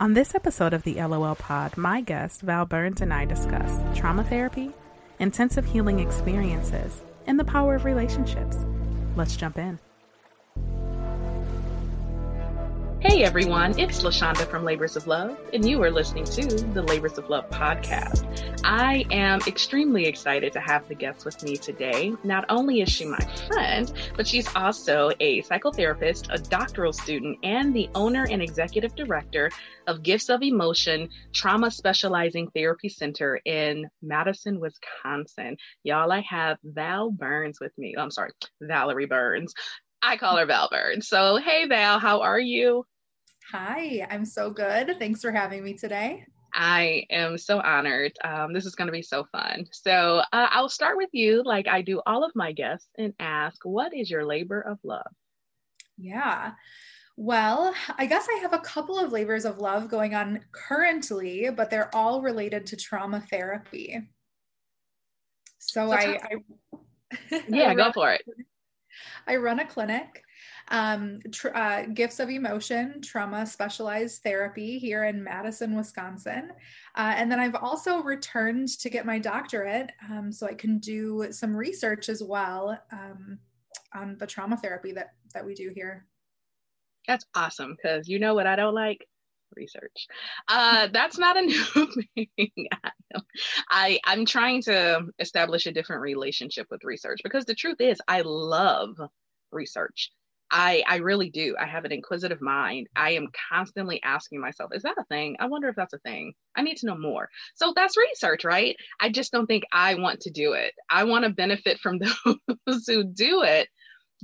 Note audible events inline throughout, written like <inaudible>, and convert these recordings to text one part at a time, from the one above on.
On this episode of the LOL Pod, my guest, Val Burns, and I discuss trauma therapy, intensive healing experiences, and the power of relationships. Let's jump in. Hey everyone, it's LaShanda from Labors of Love, and you are listening to the Labors of Love podcast. I am extremely excited to have the guest with me today. Not only is she my friend, but she's also a psychotherapist, a doctoral student, and the owner and executive director of Gifts of Emotion Trauma Specializing Therapy Center in Madison, Wisconsin. Y'all, I have Val Burns with me. Oh, I'm sorry, Valerie Burns. I call her Val Burns. So, hey, Val, how are you? Hi, I'm so good. Thanks for having me today. I am so honored. Um, this is going to be so fun. So, uh, I'll start with you, like I do all of my guests, and ask, What is your labor of love? Yeah. Well, I guess I have a couple of labors of love going on currently, but they're all related to trauma therapy. So, so I, I, yeah, <laughs> I go for it. I run a clinic, um, tr- uh, Gifts of Emotion Trauma Specialized Therapy here in Madison, Wisconsin. Uh, and then I've also returned to get my doctorate um, so I can do some research as well um, on the trauma therapy that, that we do here. That's awesome because you know what I don't like? research. Uh, that's not a <laughs> new thing. <laughs> I I'm trying to establish a different relationship with research because the truth is I love research. I I really do. I have an inquisitive mind. I am constantly asking myself, is that a thing? I wonder if that's a thing. I need to know more. So that's research, right? I just don't think I want to do it. I want to benefit from <laughs> those who do it,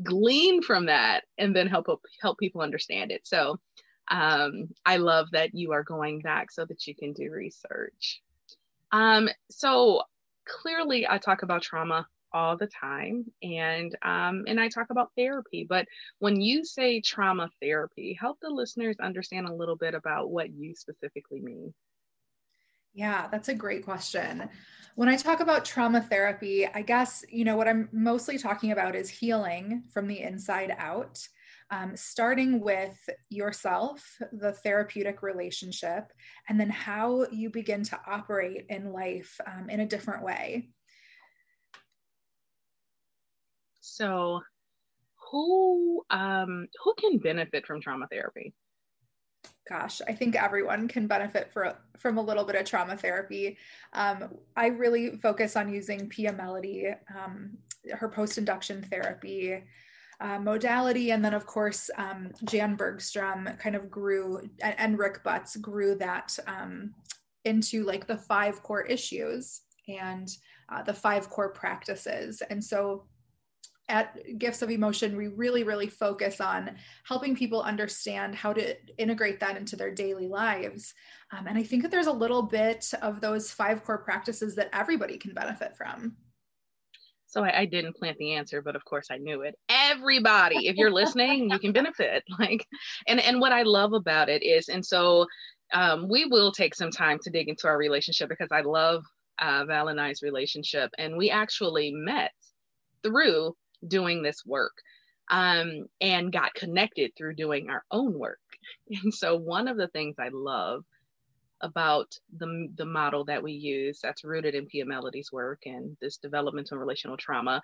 glean from that, and then help help people understand it. So um, I love that you are going back so that you can do research. Um, so clearly, I talk about trauma all the time, and um, and I talk about therapy. But when you say trauma therapy, help the listeners understand a little bit about what you specifically mean. Yeah, that's a great question. When I talk about trauma therapy, I guess, you know, what I'm mostly talking about is healing from the inside out um, starting with yourself, the therapeutic relationship, and then how you begin to operate in life um, in a different way. So, who um, who can benefit from trauma therapy? gosh, I think everyone can benefit for, from a little bit of trauma therapy. Um, I really focus on using Pia Mellody, um, her post induction therapy, uh, modality. And then, of course, um, Jan Bergstrom kind of grew, and Rick Butts grew that um, into like the five core issues and uh, the five core practices. And so, at Gifts of Emotion, we really, really focus on helping people understand how to integrate that into their daily lives. Um, and I think that there's a little bit of those five core practices that everybody can benefit from. So I, I, didn't plant the answer, but of course I knew it. Everybody, if you're listening, you can benefit. <laughs> Like, and and what I love about it is, and so um, we will take some time to dig into our relationship because I love uh, Val and I's relationship, and we actually met through doing this work, um, and got connected through doing our own work. <laughs> And so one of the things I love about the, the model that we use that's rooted in Pia Mellody's work and this developmental relational trauma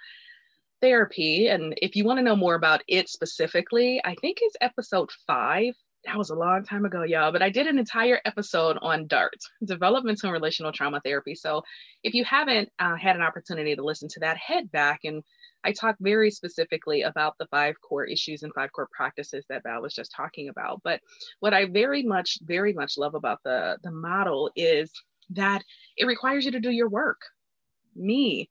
therapy. And if you want to know more about it specifically, I think it's episode five. That was a long time ago, y'all, but I did an entire episode on DART, developmental and relational trauma therapy. So if you haven't uh, had an opportunity to listen to that, head back and I talk very specifically about the five core issues and five core practices that Val was just talking about. But what I very much, very much love about the, the model is that it requires you to do your work. Me,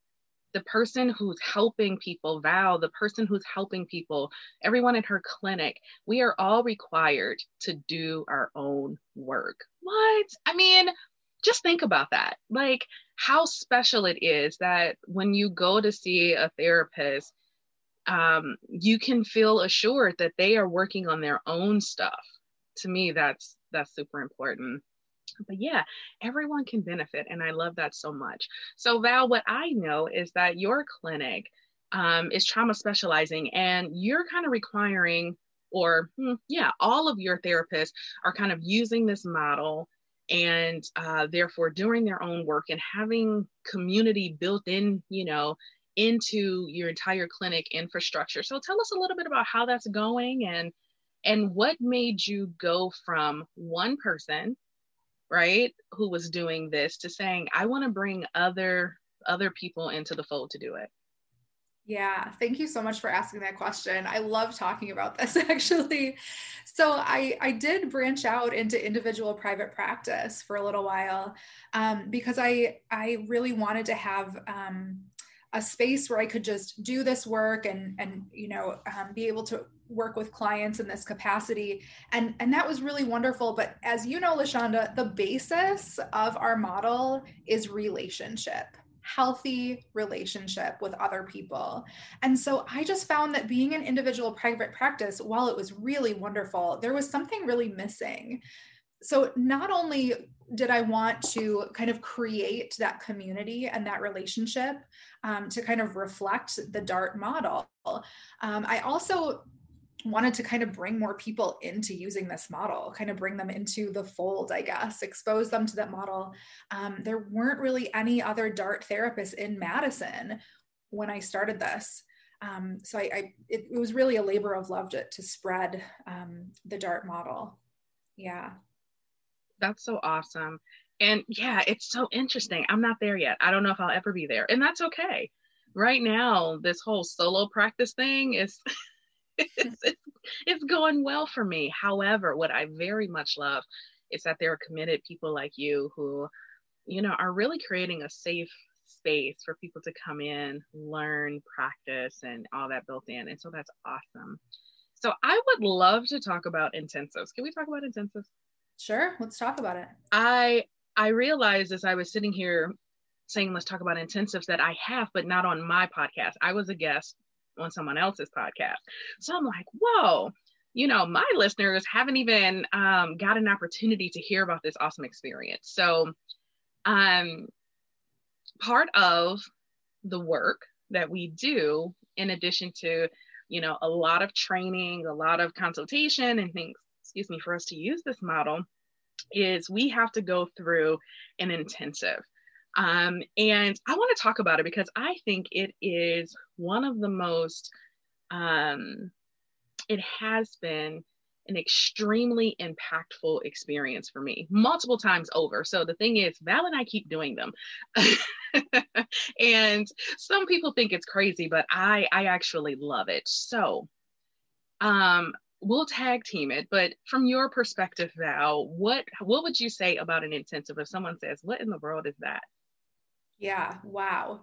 the person who's helping people, Val, the person who's helping people, everyone in her clinic, we are all required to do our own work. What? I mean, just think about that. Like how special it is that when you go to see a therapist, um, you can feel assured that they are working on their own stuff. To me, that's that's super important. But yeah, everyone can benefit, and I love that so much. So Val, what I know is that your clinic um, is trauma specializing, and you're kind of requiring, or hmm, yeah, all of your therapists are kind of using this model and uh, therefore doing their own work and having community built in, you know, into your entire clinic infrastructure. So tell us a little bit about how that's going and and what made you go from one person, right, who was doing this to saying I want to bring other other people into the fold to do it. Yeah, thank you so much for asking that question. I love talking about this <laughs> actually. So I I did branch out into individual private practice for a little while um, because I I really wanted to have um, a space where I could just do this work and and you know um, be able to work with clients in this capacity and and that was really wonderful but as you know lashanda the basis of our model is relationship healthy relationship with other people. And so I just found that being an individual private practice, while it was really wonderful, there was something really missing. So not only did I want to kind of create that community and that relationship um, to kind of reflect the DART model, um, I also wanted to kind of bring more people into using this model, kind of bring them into the fold, I guess, expose them to that model. Um, there weren't really any other DART therapists in Madison when I started this. Um, so I, I it, it, was really a labor of love to, to spread um, the DART model. Yeah. That's so awesome. And yeah, it's so interesting. I'm not there yet. I don't know if I'll ever be there. And that's okay. Right now, this whole solo practice thing is <laughs> it's, it's going well for me. However, what I very much love is that there are committed people like you who, you know, are really creating a safe space for people to come in, learn, practice, and all that built in. And so that's awesome. So I would love to talk about intensives. Can we talk about intensives? Sure, let's talk about it. I I realized as I was sitting here saying let's talk about intensives that I have, but not on my podcast. I was a guest on someone else's podcast. So I'm like, whoa, you know, my listeners haven't even um, got an opportunity to hear about this awesome experience. So, um, part of the work that we do, in addition to, you know, a lot of training, a lot of consultation and things, excuse me, for us to use this model, is we have to go through an intensive. Um, and I want to talk about it because I think it is one of the most, um, it has been an extremely impactful experience for me multiple times over. So the thing is, Val and I keep doing them. <laughs> and some people think it's crazy, but I I actually love it. So um we'll tag team it, but from your perspective, Val, what what would you say about an intensive if someone says, What in the world is that? Yeah. Wow.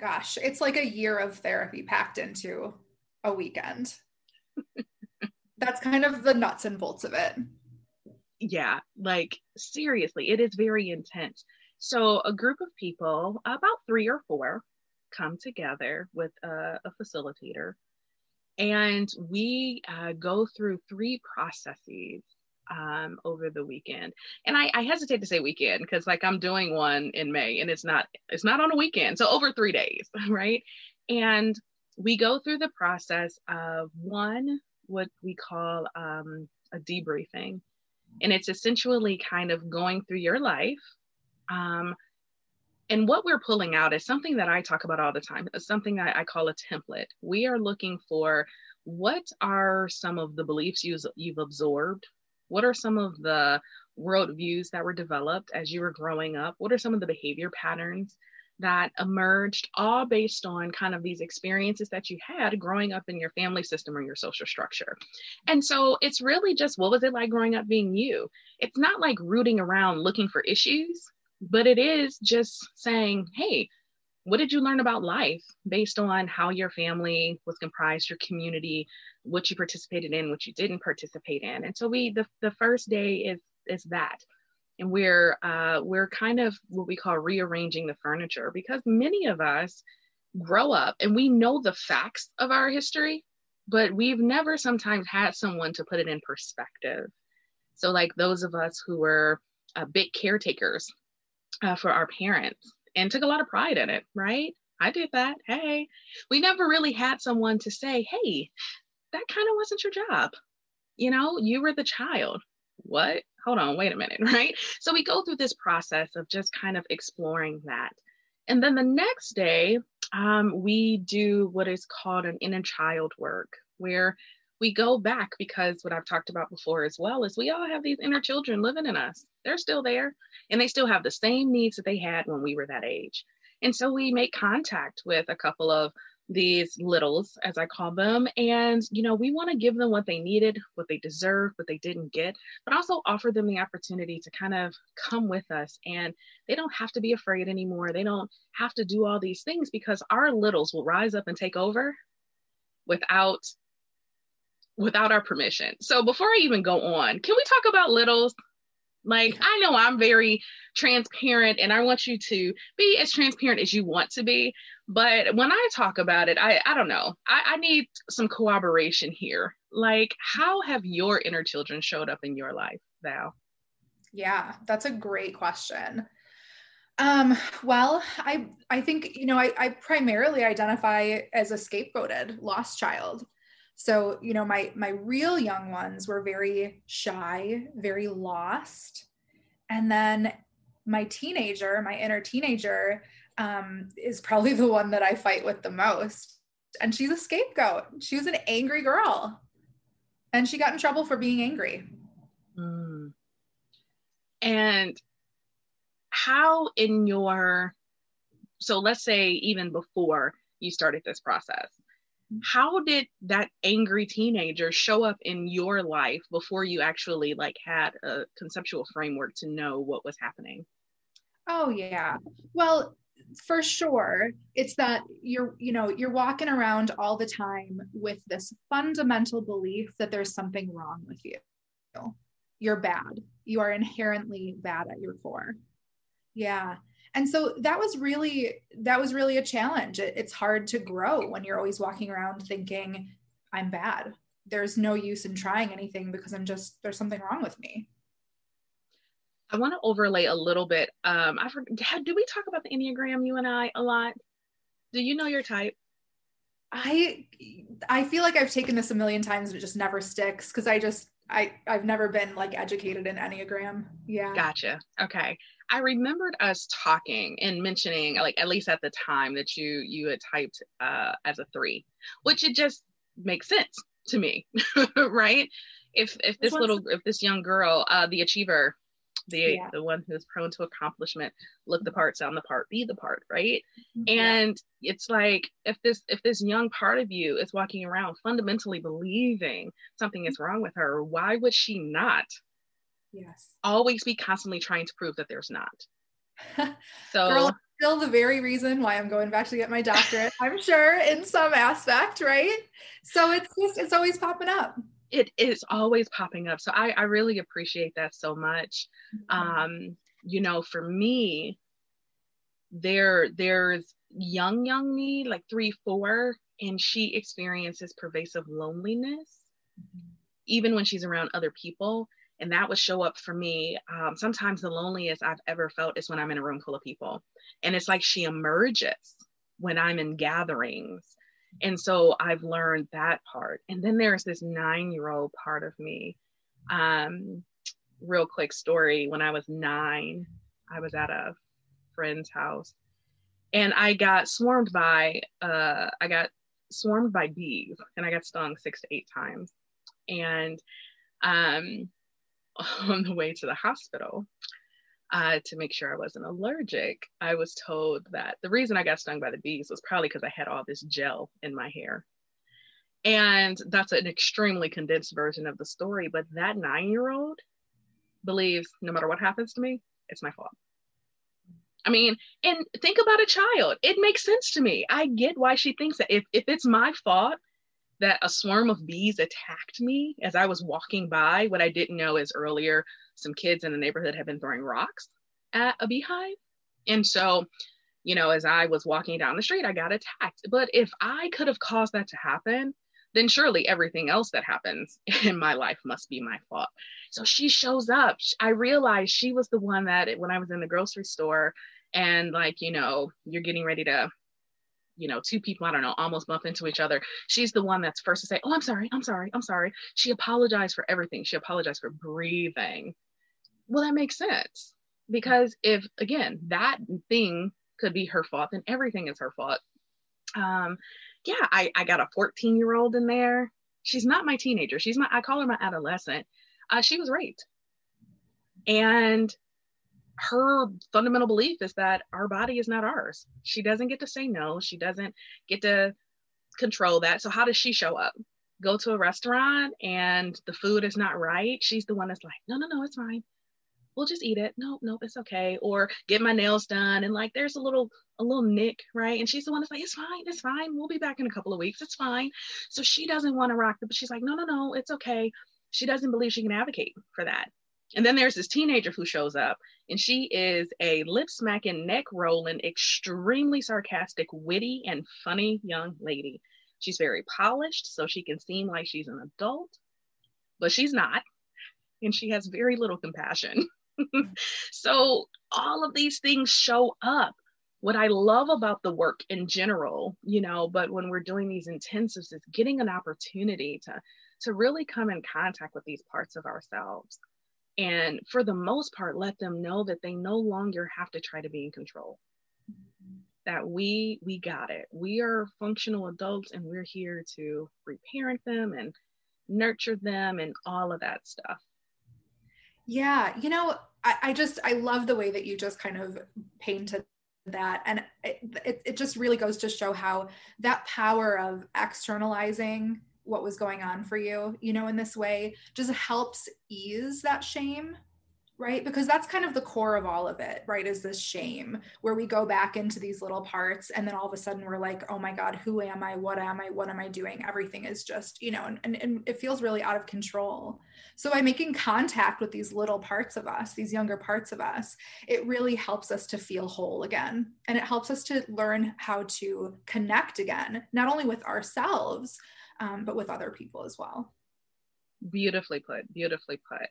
Gosh, it's like a year of therapy packed into a weekend. <laughs> That's kind of the nuts and bolts of it. Yeah, like seriously, it is very intense. So, a group of people, about three or four, come together with a, a facilitator and we uh, go through three processes um, over the weekend. And I, I hesitate to say weekend because like I'm doing one in May and it's not it's not on a weekend. So over three days, <laughs> right? And we go through the process of one, what we call um, a debriefing. And it's essentially kind of going through your life. Um, and what we're pulling out is something that I talk about all the time, something I, I call a template. We are looking for what are some of the beliefs you, you've absorbed what are some of the worldviews that were developed as you were growing up? What are some of the behavior patterns that emerged, all based on kind of these experiences that you had growing up in your family system or your social structure? And so it's really just what was it like growing up being you? It's not like rooting around looking for issues, but it is just saying, hey, what did you learn about life based on how your family was comprised, your community, what you participated in, what you didn't participate in? And so we the, the first day is is that. and we're uh, we're kind of what we call rearranging the furniture because many of us grow up and we know the facts of our history but we've never sometimes had someone to put it in perspective so like those of us who were uh, big caretakers uh, for our parents and took a lot of pride in it right? I did that hey. We never really had someone to say hey that kind of wasn't your job. You know you were the child. What? Hold on, wait a minute, <laughs> right? So we go through this process of just kind of exploring that. And then the next day, um, we do what is called an inner child work, where we go back because what I've talked about before as well is we all have these inner children living in us. They're still there and they still have the same needs that they had when we were that age. And so we make contact with a couple of these littles, as I call them. And, you know, we want to give them what they needed, what they deserve, what they didn't get, but also offer them the opportunity to kind of come with us. And they don't have to be afraid anymore. They don't have to do all these things because our littles will rise up and take over without without our permission. So before I even go on, can we talk about littles? Like, I know I'm very transparent and I want you to be as transparent as you want to be. But when I talk about it, I, I don't know. I, I need some cooperation here. Like, how have your inner children showed up in your life, Val? Yeah, that's a great question. Um, well, I I think you know I, I primarily identify as a scapegoated lost child. So, you know, my my real young ones were very shy, very lost. And then my teenager, my inner teenager, um, is probably the one that I fight with the most. And she's a scapegoat. She was an angry girl. And she got in trouble for being angry. Mm. And how in your so let's say even before you started this process how did that angry teenager show up in your life before you actually like had a conceptual framework to know what was happening? Oh yeah. Well for sure it's that you're you know you're walking around all the time with this fundamental belief that there's something wrong with you. You're bad. You are inherently bad at your core. Yeah and so that was really that was really a challenge it, it's hard to grow when you're always walking around thinking i'm bad there's no use in trying anything because i'm just there's something wrong with me i want to overlay a little bit um i forgot do we talk about the enneagram you and i a lot do you know your type i i feel like i've taken this a million times but it just never sticks because i just I I've never been like educated in Enneagram. Yeah. Gotcha. Okay. I remembered us talking and mentioning, like at least at the time, that you you had typed uh, as a three, which it just makes sense to me, <laughs> right? If if this little if this young girl, uh, the achiever, the yeah. the one who's prone to accomplishment, look the part, sound the part, be the part, right? Mm-hmm. And yeah. it's like if this if this young part of you is walking around fundamentally believing something is wrong with her, why would she not Yes. Always be constantly trying to prove that there's not. <laughs> So Girl, still the very reason why I'm going back to get my doctorate, <laughs> I'm sure, in some aspect, right? So it's just it's always popping up. It is always popping up. So I, I really appreciate that so much. Mm-hmm. Um, you know, for me, there there's young, young me, like three, four, and she experiences pervasive loneliness, mm-hmm. even when she's around other people and that would show up for me um, sometimes the loneliest i've ever felt is when i'm in a room full of people and it's like she emerges when i'm in gatherings and so i've learned that part and then there's this nine year old part of me um, real quick story when i was nine i was at a friend's house and i got swarmed by uh, i got swarmed by bees and i got stung six to eight times and um, <laughs> on the way to the hospital uh, to make sure I wasn't allergic, I was told that the reason I got stung by the bees was probably because I had all this gel in my hair. And that's an extremely condensed version of the story. But that nine year old believes no matter what happens to me, it's my fault. I mean, and think about a child. It makes sense to me. I get why she thinks that if, if it's my fault, that a swarm of bees attacked me as I was walking by. What I didn't know is earlier, some kids in the neighborhood had been throwing rocks at a beehive. And so, you know, as I was walking down the street, I got attacked. But if I could have caused that to happen, then surely everything else that happens <laughs> in my life must be my fault. So she shows up. I realized she was the one that when I was in the grocery store and like, you know, you're getting ready to you know, two people, I don't know, almost bump into each other. She's the one that's first to say, Oh, I'm sorry, I'm sorry, I'm sorry. She apologized for everything. She apologized for breathing. Well, that makes sense because if, again, that thing could be her fault, then everything is her fault. Um, yeah, I, I got a 14 year old in there. She's not my teenager. She's my, I call her my adolescent. Uh, she was raped. And her fundamental belief is that our body is not ours. She doesn't get to say no. She doesn't get to control that. So how does she show up? Go to a restaurant and the food is not right. She's the one that's like, no, no, no, it's fine. We'll just eat it. No, no, it's okay. Or get my nails done and like there's a little a little nick, right? And she's the one that's like, it's fine, it's fine. We'll be back in a couple of weeks. It's fine. So she doesn't want to rock it, but she's like, no, no, no, it's okay. She doesn't believe she can advocate for that. And then there's this teenager who shows up, and she is a lip smacking, neck rolling, extremely sarcastic, witty, and funny young lady. She's very polished, so she can seem like she's an adult, but she's not. And she has very little compassion. <laughs> so all of these things show up. What I love about the work in general, you know, but when we're doing these intensives, is getting an opportunity to to really come in contact with these parts of ourselves and for the most part let them know that they no longer have to try to be in control. That we we got it. We are functional adults and we're here to reparent them and nurture them and all of that stuff. Yeah you know i, I just i love the way that you just kind of painted that. And it, it, it just really goes to show how that power of externalizing what was going on for you, you know, in this way just helps ease that shame, right? Because that's kind of the core of all of it, right? Is this shame where we go back into these little parts and then all of a sudden we're like, oh my God, who am I? What am I? What am I doing? Everything is just, you know, and, and, it feels really out of control. So by making contact with these little parts of us, these younger parts of us, it really helps us to feel whole again. And it helps us to learn how to connect again, not only with ourselves, um, but with other people as well. Beautifully put, beautifully put.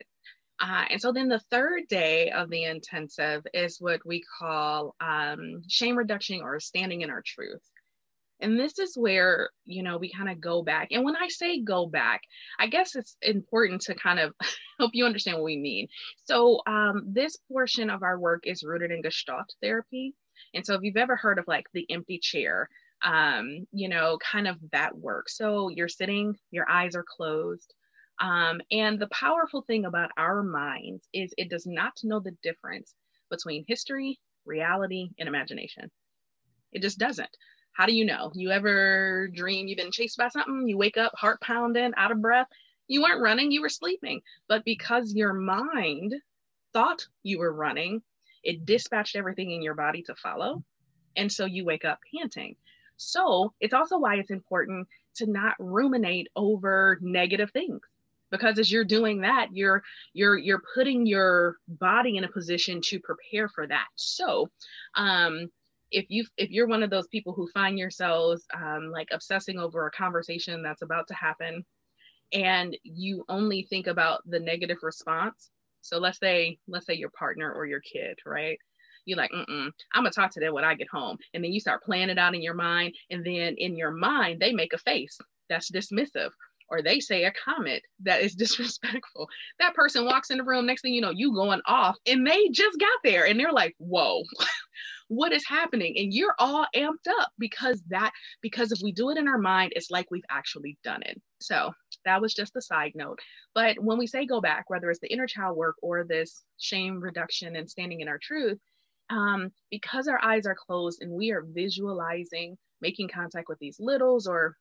Uh, and so then the third day of the intensive is what we call um, shame reduction or standing in our truth. And this is where, you know, we kind of go back. And when I say go back, I guess it's important to kind of <laughs> help you understand what we mean. So, um, this portion of our work is rooted in Gestalt therapy. And so, if you've ever heard of like the empty chair, um, you know, kind of that work. So you're sitting, your eyes are closed. Um, and the powerful thing about our minds is it does not know the difference between history, reality, and imagination. It just doesn't. How do you know? You ever dream you've been chased by something? You wake up, heart pounding, out of breath. You weren't running, you were sleeping. But because your mind thought you were running, it dispatched everything in your body to follow. And so you wake up panting. So it's also why it's important to not ruminate over negative things because as you're doing that you're you're you're putting your body in a position to prepare for that. So um if you if you're one of those people who find yourselves um, like obsessing over a conversation that's about to happen and you only think about the negative response so let's say let's say your partner or your kid right you're like, mm mm, I'm gonna talk to them when I get home. And then you start playing it out in your mind. And then in your mind, they make a face that's dismissive or they say a comment that is <laughs> disrespectful. That person walks in the room, next thing you know, you going off and they just got there and they're like, whoa, <laughs> what is happening? And you're all amped up because that, because if we do it in our mind, it's like we've actually done it. So that was just a side note. But when we say go back, whether it's the inner child work or this shame reduction and standing in our truth, um, because our eyes are closed and we are visualizing making contact with these littles or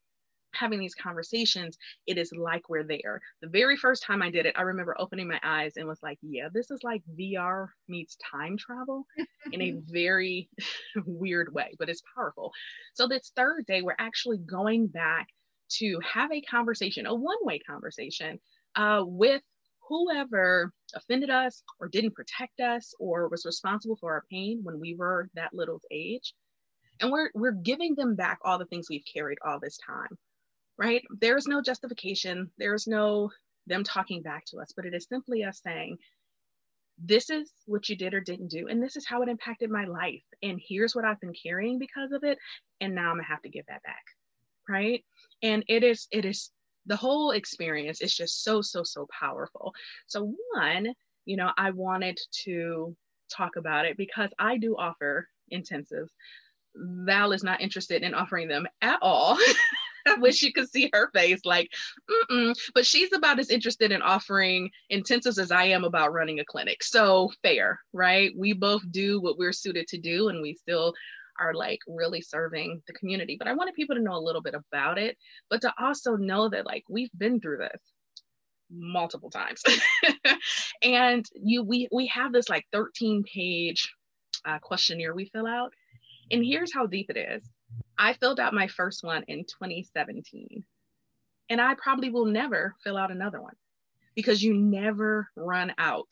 having these conversations, it is like we're there. The very first time I did it, I remember opening my eyes and was like, yeah, this is like VR meets time travel in a <laughs> very <laughs> weird way, but it's powerful. So, this third day, we're actually going back to have a conversation, a one way conversation uh, with whoever offended us or didn't protect us or was responsible for our pain when we were that little age. And we're, we're giving them back all the things we've carried all this time, right? There's no justification. There's no them talking back to us, but it is simply us saying, this is what you did or didn't do and this is how it impacted my life and here's what i've been carrying because of it and now i'm gonna have to give that back right and it is it is the whole experience is just so so so powerful so one you know i wanted to talk about it because i do offer intensives val is not interested in offering them at all <laughs> I wish you could see her face, like, Mm-mm. but she's about as interested in offering intensives as I am about running a clinic. So fair, right? We both do what we're suited to do, and we still are like really serving the community. But I wanted people to know a little bit about it, but to also know that like we've been through this multiple times <laughs> and you we we have this like 13 page uh, questionnaire we fill out and here's how deep it is I filled out my first one in 2017. And I probably will never fill out another one because you never run out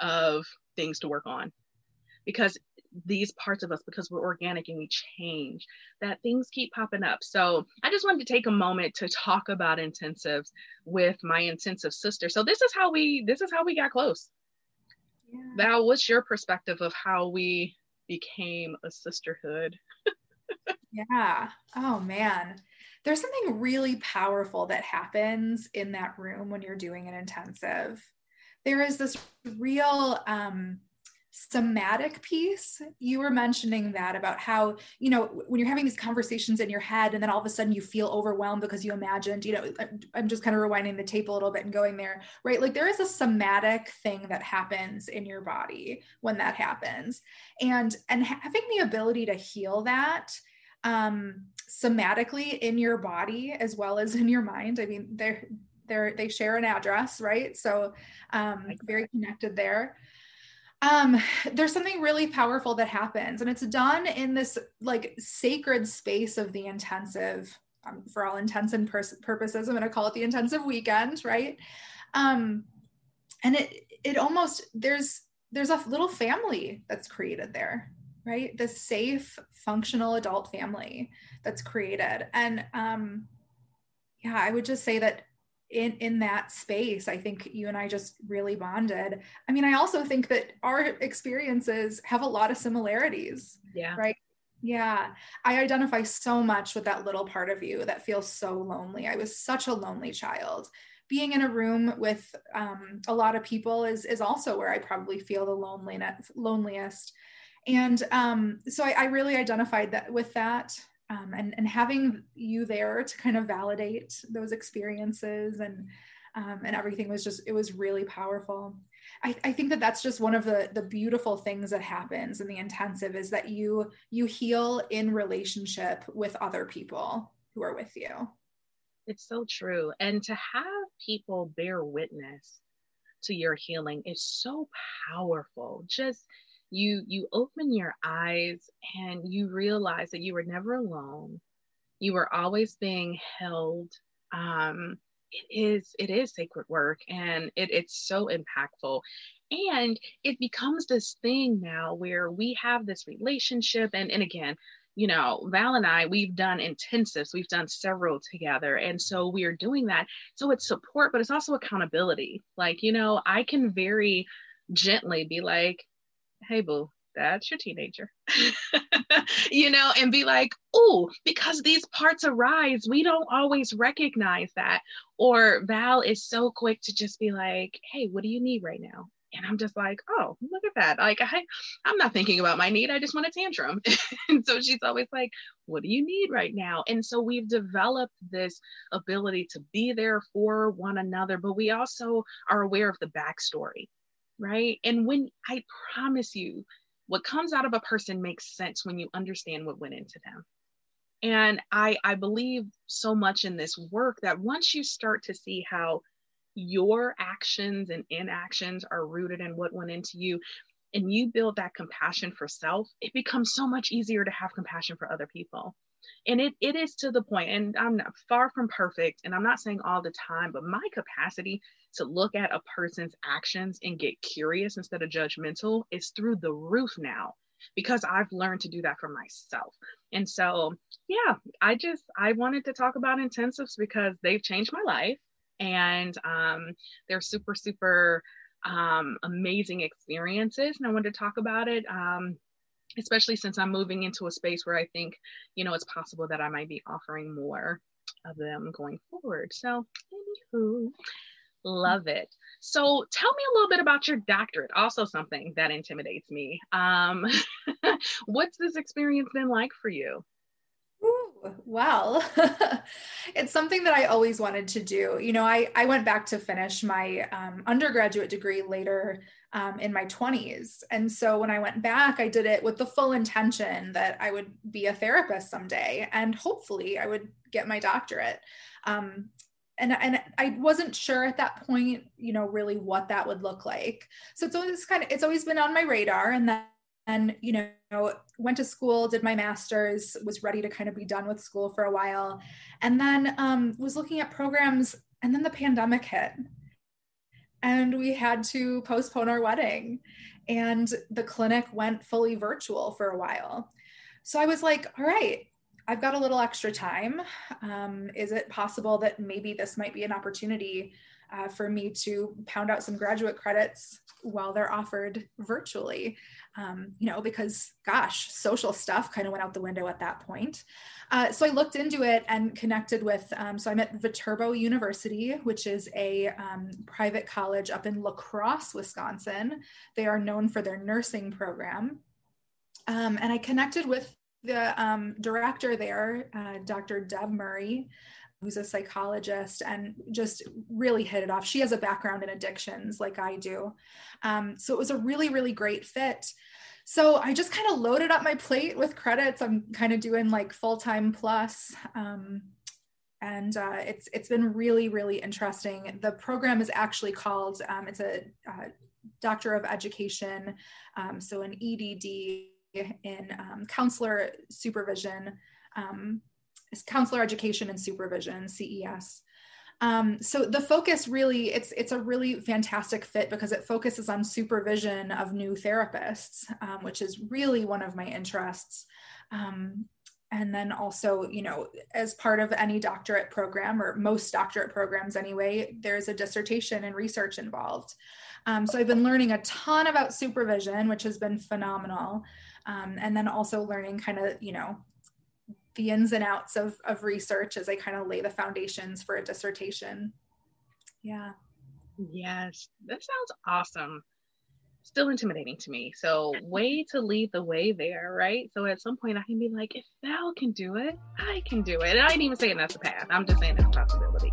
of things to work on. Because these parts of us, because we're organic and we change, that things keep popping up. So I just wanted to take a moment to talk about intensives with my intensive sister. So this is how we this is how we got close. Yeah. Val, what's your perspective of how we became a sisterhood? <laughs> Yeah. Oh man. There's something really powerful that happens in that room when you're doing an intensive. There is this real um somatic piece you were mentioning that about how you know when you're having these conversations in your head and then all of a sudden you feel overwhelmed because you imagined you know i'm just kind of rewinding the tape a little bit and going there right like there is a somatic thing that happens in your body when that happens and and having the ability to heal that um, somatically in your body as well as in your mind. I mean, they're they're they share an address, right? So um, very connected there. Um, there's something really powerful that happens, and it's done in this like sacred space of the intensive. Um, for all intents and purposes, I'm going to call it the intensive weekend, right? Um, and it it almost there's there's a little family that's created there right? The safe, functional adult family that's created. And um, yeah, I would just say that in in that space, I think you and I just really bonded. I mean, I also think that our experiences have a lot of similarities. Yeah. Right. Yeah, I identify so much with that little part of you that feels so lonely. I was such a lonely child. Being in a room with um, a lot of people is is also where I probably feel the loneliness loneliest and um, so I, I, really identified that with that um, and, and having you there to kind of validate those experiences and um, and everything was just it was really powerful. I, I think that that's just one of the the beautiful things that happens in the intensive is that you you heal in relationship with other people who are with you. It's so true. And to have people bear witness to your healing is so powerful. Just you you open your eyes and you realize that you were never alone. You were always being held um it is it is sacred work and it, it's so impactful. And it becomes this thing now where we have this relationship and and again you know val and i we've done intensives we've done several together. And so we are doing that. So it's support but it's also accountability. Like you know i can very gently be like hey boo that's your teenager. <laughs> You know and be like oh because these parts arise we don't always recognize that. Or val is so quick to just be like hey what do you need right now? And i'm just like oh look at that. Like i i'm not thinking about my need i just want a tantrum. <laughs> And so she's always like what do you need right now? And so we've developed this ability to be there for one another but we also are aware of the backstory right? And when I promise you, what comes out of a person makes sense when you understand what went into them. And I, I believe so much in this work that once you start to see how your actions and inactions are rooted in what went into you, and you build that compassion for self, it becomes so much easier to have compassion for other people. and it, it is to the point and i'm not far from perfect and i'm not saying all the time but my capacity to look at a person's actions and get curious instead of judgmental is through the roof now because I've learned to do that for myself. And so, yeah, I just I wanted to talk about intensives because they've changed my life and um, they're super super um, amazing experiences and I wanted to talk about it. Um, especially since I'm moving into a space where I think, you know, it's possible that I might be offering more of them going forward. So, anywho, Love it. So tell me a little bit about your doctorate, also something that intimidates me. Um, <laughs> what's this experience been like for you? Well, <laughs> it's something that I always wanted to do. You know, I, I went back to finish my um, undergraduate degree later um, in my 20s. And so when I went back, I did it with the full intention that I would be a therapist someday and hopefully I would get my doctorate. Um, and and I wasn't sure at that point, you know, really what that would look like. So it's always kind of it's always been on my radar, and then and you know went to school, did my master's, was ready to kind of be done with school for a while, and then um, was looking at programs, and then the pandemic hit, and we had to postpone our wedding, and the clinic went fully virtual for a while. So I was like, all right, I've got a little extra time. Um, is it possible that maybe this might be an opportunity uh, for me to pound out some graduate credits while they're offered virtually? Um, you know, because gosh, social stuff kind of went out the window at that point. Uh, so I looked into it and connected with, um, so I'm at Viterbo University, which is a um, private college up in La Crosse, Wisconsin. They are known for their nursing program. Um, and I connected with the um, director there, uh, Dr. Deb Murray, who's a psychologist and just really hit it off. She has a background in addictions like I do. Um, so it was a really, really great fit. So I just kind of loaded up my plate with credits. I'm kind of doing like full time plus. Um, and uh, it's it's been really really interesting. The program is actually called um, it's a uh, Doctor of Education, um, so an EDD in um, counselor supervision, um, counselor education and supervision, CES. Um, so the focus really, it's it's a really fantastic fit because it focuses on supervision of new therapists, um, which is really one of my interests. Um, and then also, you know, as part of any doctorate program or most doctorate programs anyway, there's a dissertation and research involved. Um, so I've been learning a ton about supervision, which has been phenomenal um, and then also learning kind of you know the ins and outs of, of research as i kind of lay the foundations for a dissertation. Yeah. Yes that sounds awesome. Still intimidating to me. So <laughs> way to lead the way there right? So at some point i can be like if val can do it i can do it. And i ain't even saying that's a path. I'm just saying it's a possibility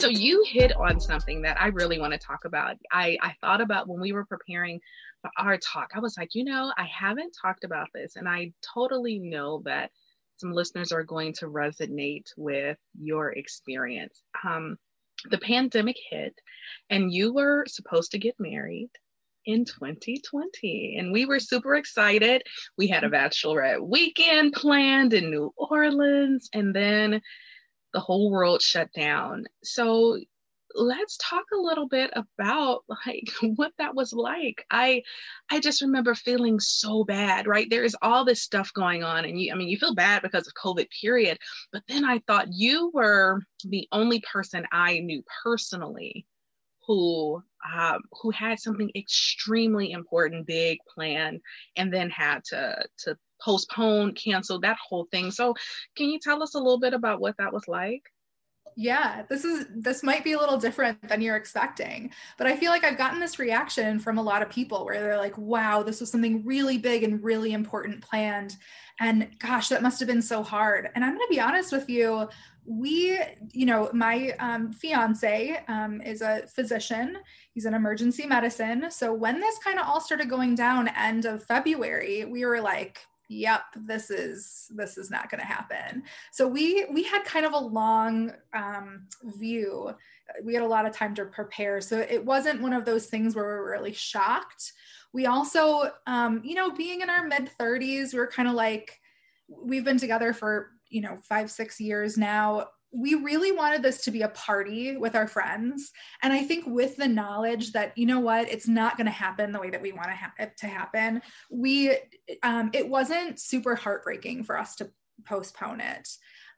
So you hit on something that I really want to talk about. I, I thought about when we were preparing for our talk, I was like, you know, I haven't talked about this. And I totally know that some listeners are going to resonate with your experience. Um, the pandemic hit, and you were supposed to get married in 2020 and we were super excited we had a bachelorette weekend planned in new orleans and then the whole world shut down. So let's talk a little bit about like <laughs> what that was like. I i just remember feeling so bad right? There is all this stuff going on and you i mean you feel bad because of covid period. But then i thought you were the only person i knew personally who um, who had something extremely important big planned and then had to to postponed, canceled, that whole thing. So, can you tell us a little bit about what that was like? Yeah, this is this might be a little different than you're expecting, but I feel like I've gotten this reaction from a lot of people where they're like, "Wow, this was something really big and really important planned." And gosh, that must have been so hard. And I'm going to be honest with you, we, you know, my um, fiance um, is a physician. He's in emergency medicine. So when this kind of all started going down end of February, we were like, yep this is this is not going to happen. So we we had kind of a long um, view. We had a lot of time to prepare. So it wasn't one of those things where we were really shocked. We also um, you know being in our mid 30s we are kind of like we've been together for you know five six years now we really wanted this to be a party with our friends. And i think with the knowledge that you know what it's not going to happen the way that we want it to happen we um, it wasn't super heartbreaking for us to postpone it.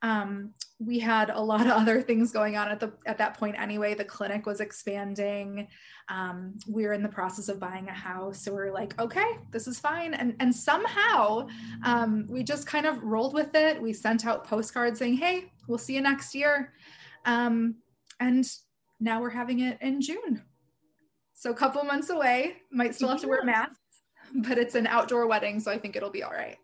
Um, we had a lot of other things going on at the at that point anyway. The clinic was expanding. Um, we were in the process of buying a house. So we are like okay this is fine. And and somehow um, we just kind of rolled with it. We sent out postcards saying hey we'll see you next year um, and now we're having it in june so a couple months away might still have to wear masks but it's an outdoor wedding so i think it'll be all right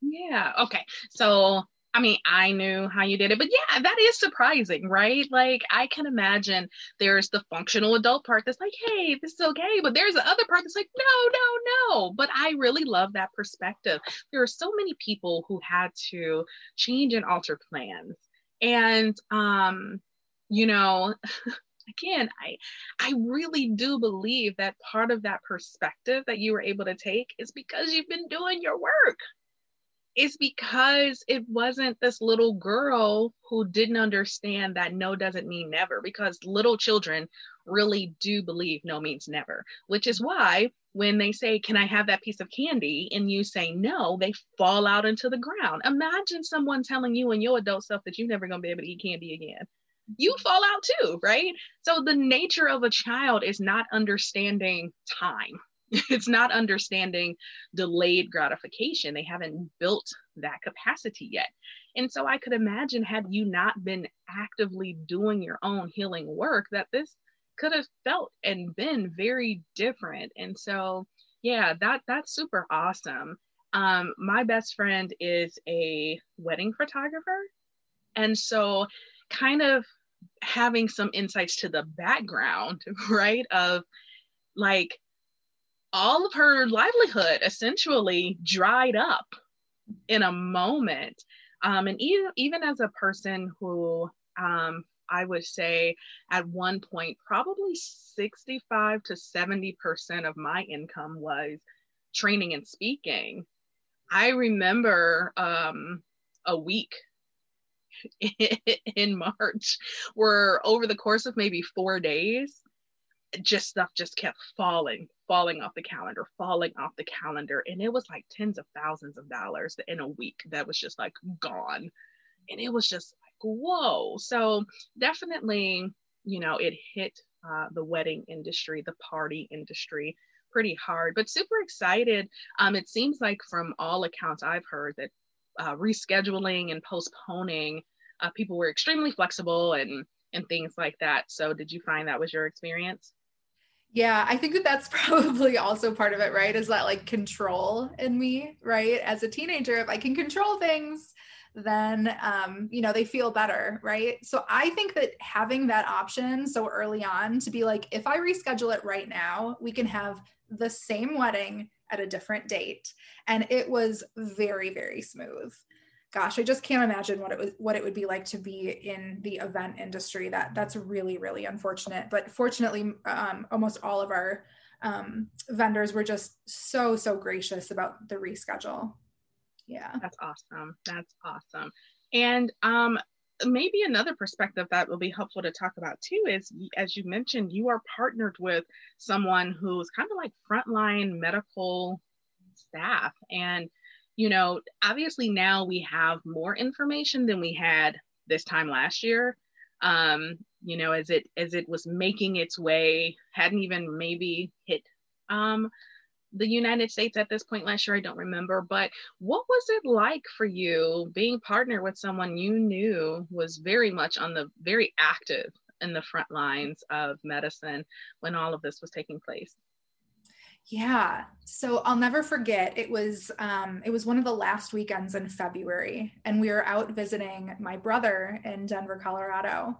yeah okay so I mean, I knew how you did it, but yeah, that is surprising, right? Like, I can imagine there's the functional adult part that's like, hey, this is okay. But there's the other part that's like, no, no, no. But I really love that perspective. There are so many people who had to change and alter plans. And, um, you know, <laughs> again i i really do believe that part of that perspective that you were able to take is because you've been doing your work. It's because it wasn't this little girl who didn't understand that no doesn't mean never because little children really do believe no means never which is why when they say can i have that piece of candy? and you say no they fall out into the ground. Imagine someone telling you in your adult self that you're never going to be able to eat candy again. You fall out too right? So the nature of a child is not understanding time. <laughs> It's not understanding delayed gratification. They haven't built that capacity yet. And so I could imagine had you not been actively doing your own healing work, that this could have felt and been very different. And so, yeah, that that's super awesome. Um, my best friend is a wedding photographer. And so, kind of having some insights to the background, <laughs> right, of like all of her livelihood essentially dried up in a moment. Um, and even, even as a person who um, I would say at one point, probably 65 to 70% of my income was training and speaking. I remember um, a week <laughs> in March where over the course of maybe four days, just stuff just kept falling, falling off the calendar, falling off the calendar. And it was like tens of thousands of dollars in a week that was just like gone. And it was just whoa. So definitely, you know, it hit uh, the wedding industry, the party industry pretty hard, but super excited. Um, it seems like from all accounts I've heard that uh, rescheduling and postponing, uh, people were extremely flexible and and things like that. So did you find that was your experience? Yeah, I think that that's <laughs> probably also part of it, right? Is that like control in me, right? As a teenager, if I can control things, then um, you know they feel better, right? So I think that having that option so early on to be like, if I reschedule it right now, we can have the same wedding at a different date, and it was very, very smooth gosh, I just can't imagine what it was what it would be like to be in the event industry. That that's really really unfortunate. But fortunately, um, almost all of our um, vendors were just so so gracious about the reschedule. Yeah, that's awesome. That's awesome. And um, maybe another perspective that will be helpful to talk about too is as you mentioned you are partnered with someone who's kind of like frontline medical staff and you know, obviously now we have more information than we had this time last year. Um, you know, as it as it was making its way, hadn't even maybe hit um, the United States at this point last year. I don't remember, but what was it like for you being partnered with someone you knew was very much on the very active in the front lines of medicine when all of this was taking place? Yeah. So I'll never forget. It was um, it was one of the last weekends in February, and we were out visiting my brother in Denver, Colorado.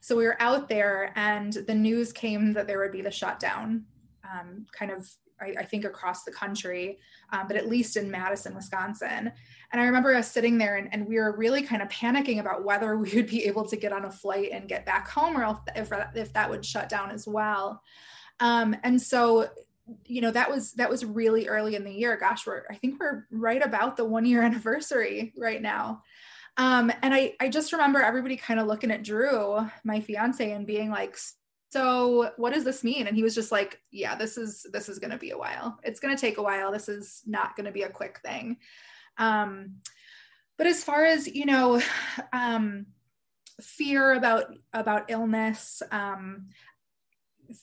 So we were out there, and the news came that there would be the shutdown, um, kind of I, I think across the country, um, but at least in Madison, Wisconsin. And I remember us sitting there and, and, we were really kind of panicking about whether we would be able to get on a flight and get back home or if, if that would shut down as well. Um, and so, you know, that was that was really early in the year. Gosh, we're I think we're right about the one year anniversary right now. Um, and I, I just remember everybody kind of looking at Drew, my fiance, and being like, so what does this mean? And he was just like, yeah, this is this is gonna be a while. It's gonna take a while. This is not gonna be a quick thing. Um, but as far as you know, <sighs> um, fear about about illness, um,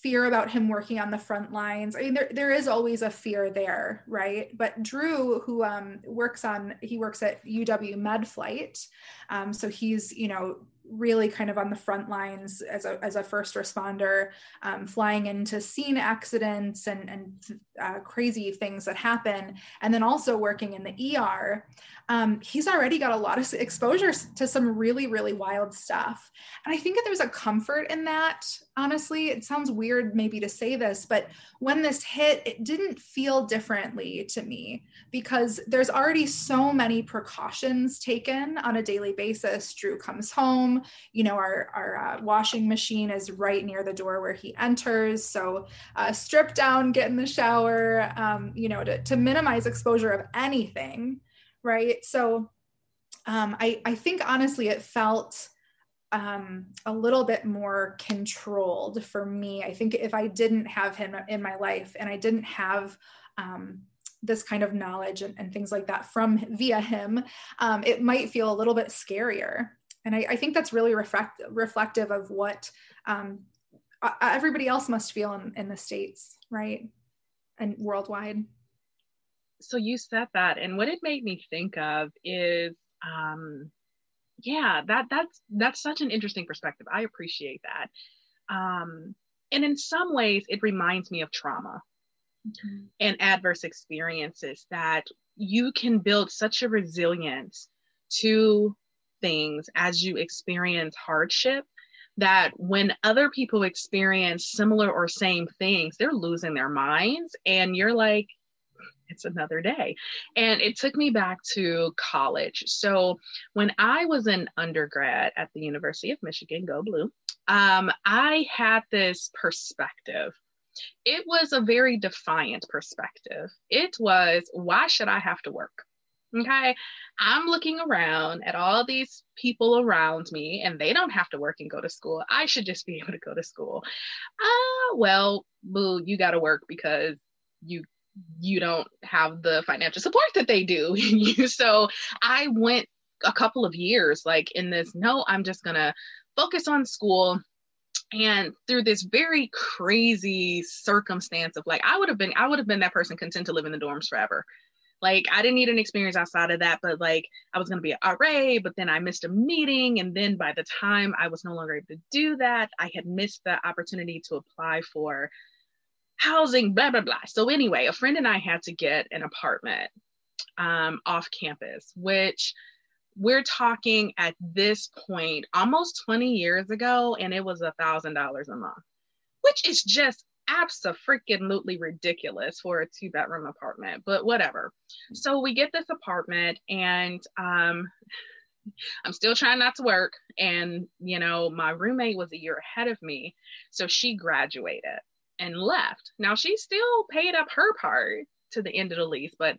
fear about him working on the front lines. I mean, there, there is always a fear there, right? But Drew, who um, works on, he works at UW MedFlight. Um, so he's, you know, really kind of on the front lines as a, as a first responder, um, flying into scene accidents and, and uh, crazy things that happen, and then also working in the ER. Um, he's already got a lot of exposure to some really, really wild stuff. And I think that there's a comfort in that. Honestly, it sounds weird maybe to say this, but when this hit, it didn't feel differently to me because there's already so many precautions taken on a daily basis. Drew comes home, you know, our, our uh, washing machine is right near the door where he enters. So uh, strip down, get in the shower, um, you know, to, to minimize exposure of anything, right? So um, I, I think honestly it felt um, a little bit more controlled for me. I think if I didn't have him in my life and I didn't have um, this kind of knowledge and, and, things like that from via him, um, it might feel a little bit scarier and I, I think that's really reflect, reflective of what um, everybody else must feel in, in the states, right, and worldwide. So you said that, and what it made me think of is, um, yeah, that that's that's such an interesting perspective. I appreciate that, um, and in some ways, it reminds me of trauma mm-hmm. and adverse experiences that you can build such a resilience to things as you experience hardship that when other people experience similar or same things, they're losing their minds. And you're like, it's another day. And it took me back to college. So when I was an undergrad at the University of Michigan, go blue, um, I had this perspective. It was a very defiant perspective. It was, why should I have to work? Okay. I'm looking around at all these people around me and they don't have to work and go to school. I should just be able to go to school. Ah, uh, well, boo, you got to work because you you don't have the financial support that they do. <laughs> so I went a couple of years like in this no, I'm just going to focus on school and through this very crazy circumstance of like i would have been i would have been that person content to live in the dorms forever like I didn't need an experience outside of that, but like I was gonna be an RA, but then I missed a meeting. And then by the time I was no longer able to do that, I had missed the opportunity to apply for housing, blah, blah, blah. So anyway, a friend and I had to get an apartment um, off campus, which we're talking at this point almost 20 years ago, and it was a thousand dollars a month, which is just absolutely ridiculous for a two bedroom apartment, but whatever. So we get this apartment and um, <laughs> I'm still trying not to work. And, you know, my roommate was a year ahead of me. So she graduated and left. Now she still paid up her part to the end of the lease, but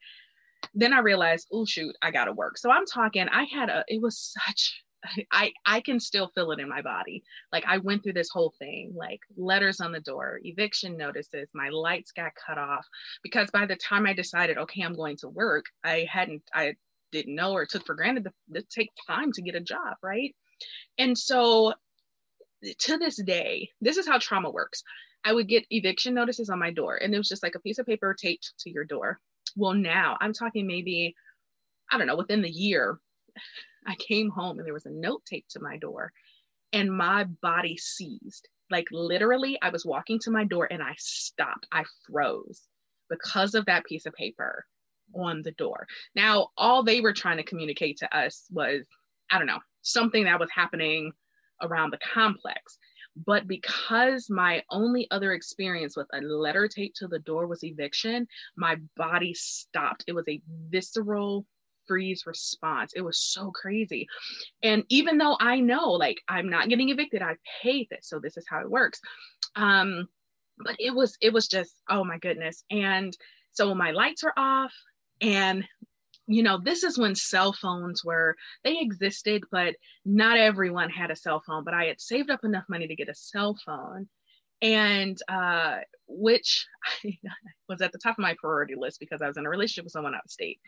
then I realized, oh, shoot, I got to work. So I'm talking, I had a, it was such <laughs> I I can still feel it in my body. Like I went through this whole thing, like letters on the door, eviction notices, my lights got cut off because by the time I decided, okay, I'm going to work, I hadn't I didn't know or took for granted that it take time to get a job, right? And so to this day, this is how trauma works. I would get eviction notices on my door and it was just like a piece of paper taped to your door. Well, now I'm talking maybe I don't know, within the year <laughs> I came home and there was a note taped to my door and my body seized. Like literally, I was walking to my door and I stopped. I froze because of that piece of paper on the door. Now, all they were trying to communicate to us was, I don't know, something that was happening around the complex. But because my only other experience with a letter taped to the door was eviction, my body stopped. It was a visceral freeze response. It was so crazy. And even though I know like I'm not getting evicted, I paid this. So this is how it works. Um, but it was it was just oh my goodness. And so my lights were off and you know this is when cell phones were they existed but not everyone had a cell phone but i had saved up enough money to get a cell phone and uh, which <laughs> was at the top of my priority list because i was in a relationship with someone out of state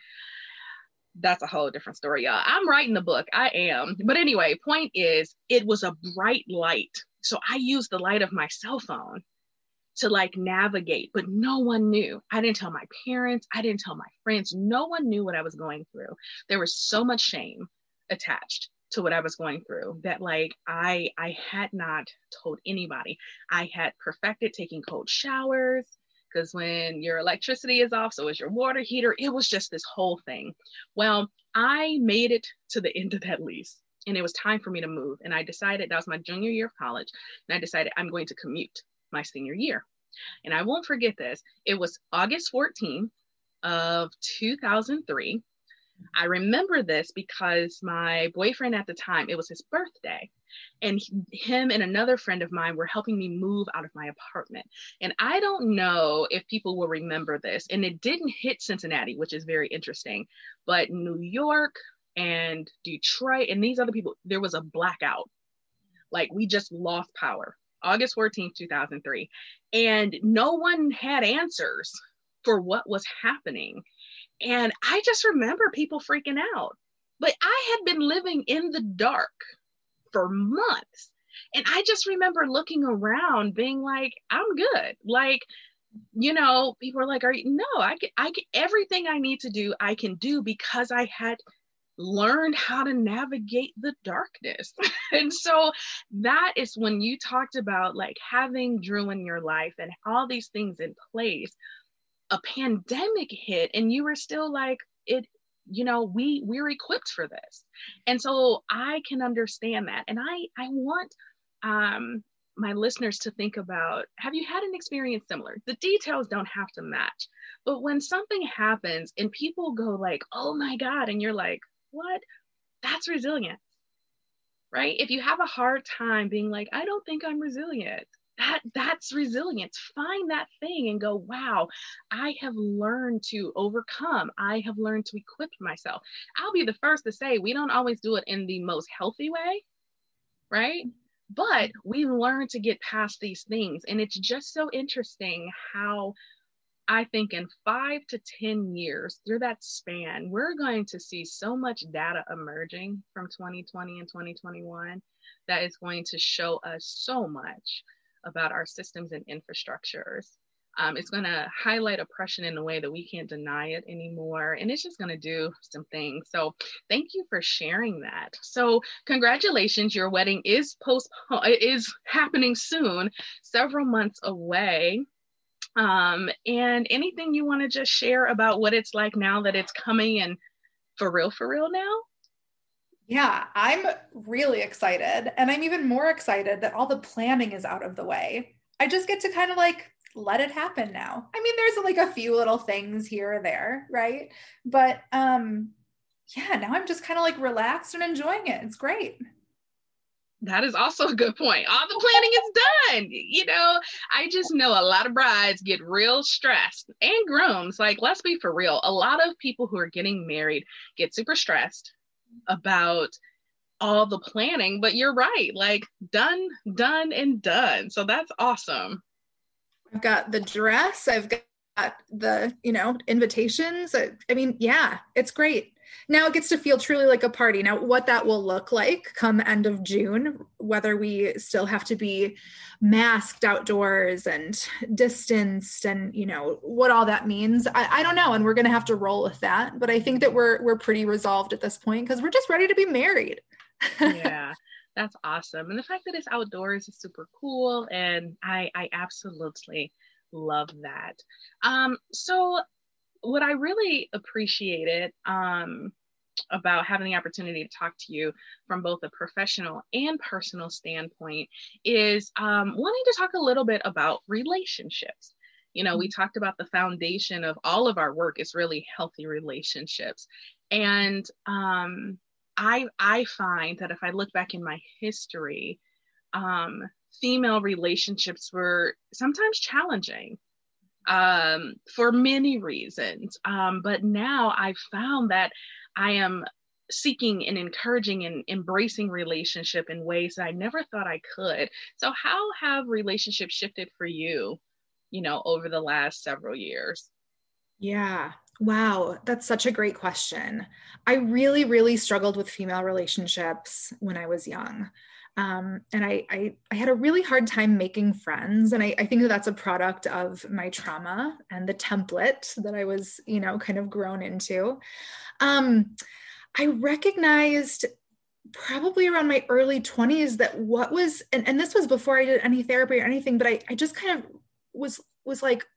that's a whole different story, y'all. I'm writing the book. I am. But anyway, point is, it was a bright light. So I used the light of my cell phone to like navigate, but no one knew. I didn't tell my parents. I didn't tell my friends. No one knew what I was going through. There was so much shame attached to what I was going through that like I I had not told anybody. I had perfected taking cold showers because when your electricity is off, so is your water heater. It was just this whole thing. Well, I made it to the end of that lease and it was time for me to move. And I decided that was my junior year of college. And I decided I'm going to commute my senior year. And I won't forget this. It was August 14th of 2003. I remember this because my boyfriend at the time, it was his birthday, and he, him and another friend of mine were helping me move out of my apartment. And I don't know if people will remember this, and it didn't hit Cincinnati, which is very interesting, but New York and Detroit and these other people, there was a blackout. Like we just lost power. August 14th, 2003. And no one had answers for what was happening. And I just remember people freaking out. But I had been living in the dark for months. And I just remember looking around being like, I'm good. Like, you know, people are like, are you no, I I everything I need to do, I can do because I had learned how to navigate the darkness. <laughs> and so that is when you talked about like having Drew in your life and all these things in place a pandemic hit and you were still like it you know we we're equipped for this. And so i can understand that. And i i want um my listeners to think about have you had an experience similar? The details don't have to match. But when something happens and people go like oh my god and you're like what? That's resilient right? If you have a hard time being like i don't think i'm resilient that that's resilience find that thing and go wow i have learned to overcome. I have learned to equip myself. I'll be the first to say we don't always do it in the most healthy way right? But we learn to get past these things. And it's just so interesting how I think in five to 10 years, through that span, we're going to see so much data emerging from 2020 and 2021 that is going to show us so much about our systems and infrastructures. Um, it's going to highlight oppression in a way that we can't deny it anymore. And it's just going to do some things. So thank you for sharing that. So congratulations, your wedding is postponed, is happening soon, several months away. Um, and anything you want to just share about what it's like now that it's coming and for real, for real now? Yeah, I'm really excited. And I'm even more excited that all the planning is out of the way. I just get to kind of like let it happen now. I mean, there's like a few little things here or there, right? But um yeah, now I'm just kind of like relaxed and enjoying it. It's great. That is also a good point. All the planning is done. You know, I just know a lot of brides get real stressed and grooms. Like, let's be for real. A lot of people who are getting married get super stressed about all the planning, but you're right, like done, done, and done. So that's awesome. I've got the dress, I've got the, you know, invitations. I, I mean, yeah, it's great. Now it gets to feel truly like a party. Now, what that will look like come end of June, whether we still have to be masked outdoors and distanced and, you know, what all that means, I, I don't know. And we're going to have to roll with that. But I think that we're, we're pretty resolved at this point because we're just ready to be married. <laughs> yeah. That's awesome. And the fact that it's outdoors is super cool. And I, I absolutely love that. Um, so what I really appreciated, um, about having the opportunity to talk to you from both a professional and personal standpoint is um, wanting to talk a little bit about relationships. You know, we mm-hmm. talked about the foundation of all of our work is really healthy relationships. And um, I, I find that if I look back in my history, um, female relationships were sometimes challenging um, for many reasons. Um, but now I've found that I am seeking and encouraging and embracing relationship in ways that I never thought I could. So, how have relationships shifted for you, you know, over the last several years? Yeah. Wow, that's such a great question. I really, really struggled with female relationships when I was young. Um, and I, I, I, had a really hard time making friends. And I, I think that that's a product of my trauma and the template that I was, you know, kind of grown into. Um, I recognized probably around my early 20s that what was, and, and this was before I did any therapy or anything, but I, I just kind of was, was like,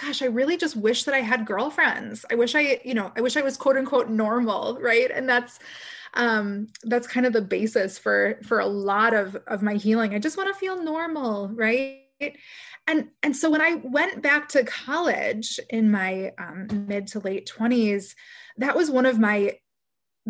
gosh, I really just wish that I had girlfriends. I wish I, you know, I wish I was quote unquote normal, right? And that's um that's kind of the basis for for a lot of of my healing. I just want to feel normal, right? And and so when I went back to college in my um, mid to late 20s, that was one of my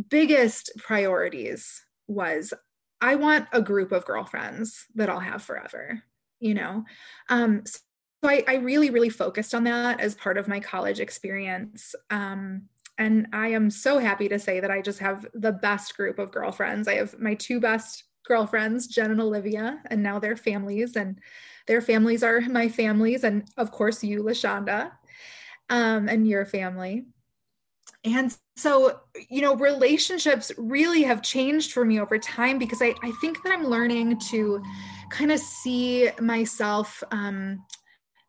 biggest priorities was I want a group of girlfriends that I'll have forever, you know. Um, so I, I, really, really focused on that as part of my college experience. Um, and I am so happy to say that I just have the best group of girlfriends. I have my two best girlfriends, Jen and Olivia, and now their families, and their families are my families, and of course, you, LaShanda, um, and your family. And so, you know, relationships really have changed for me over time because I, I think that I'm learning to kind of see myself um,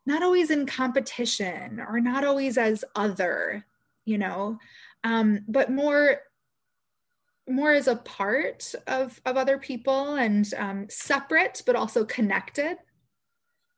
not always in competition or not always as other you know um, but more more as a part of of other people and um, separate but also connected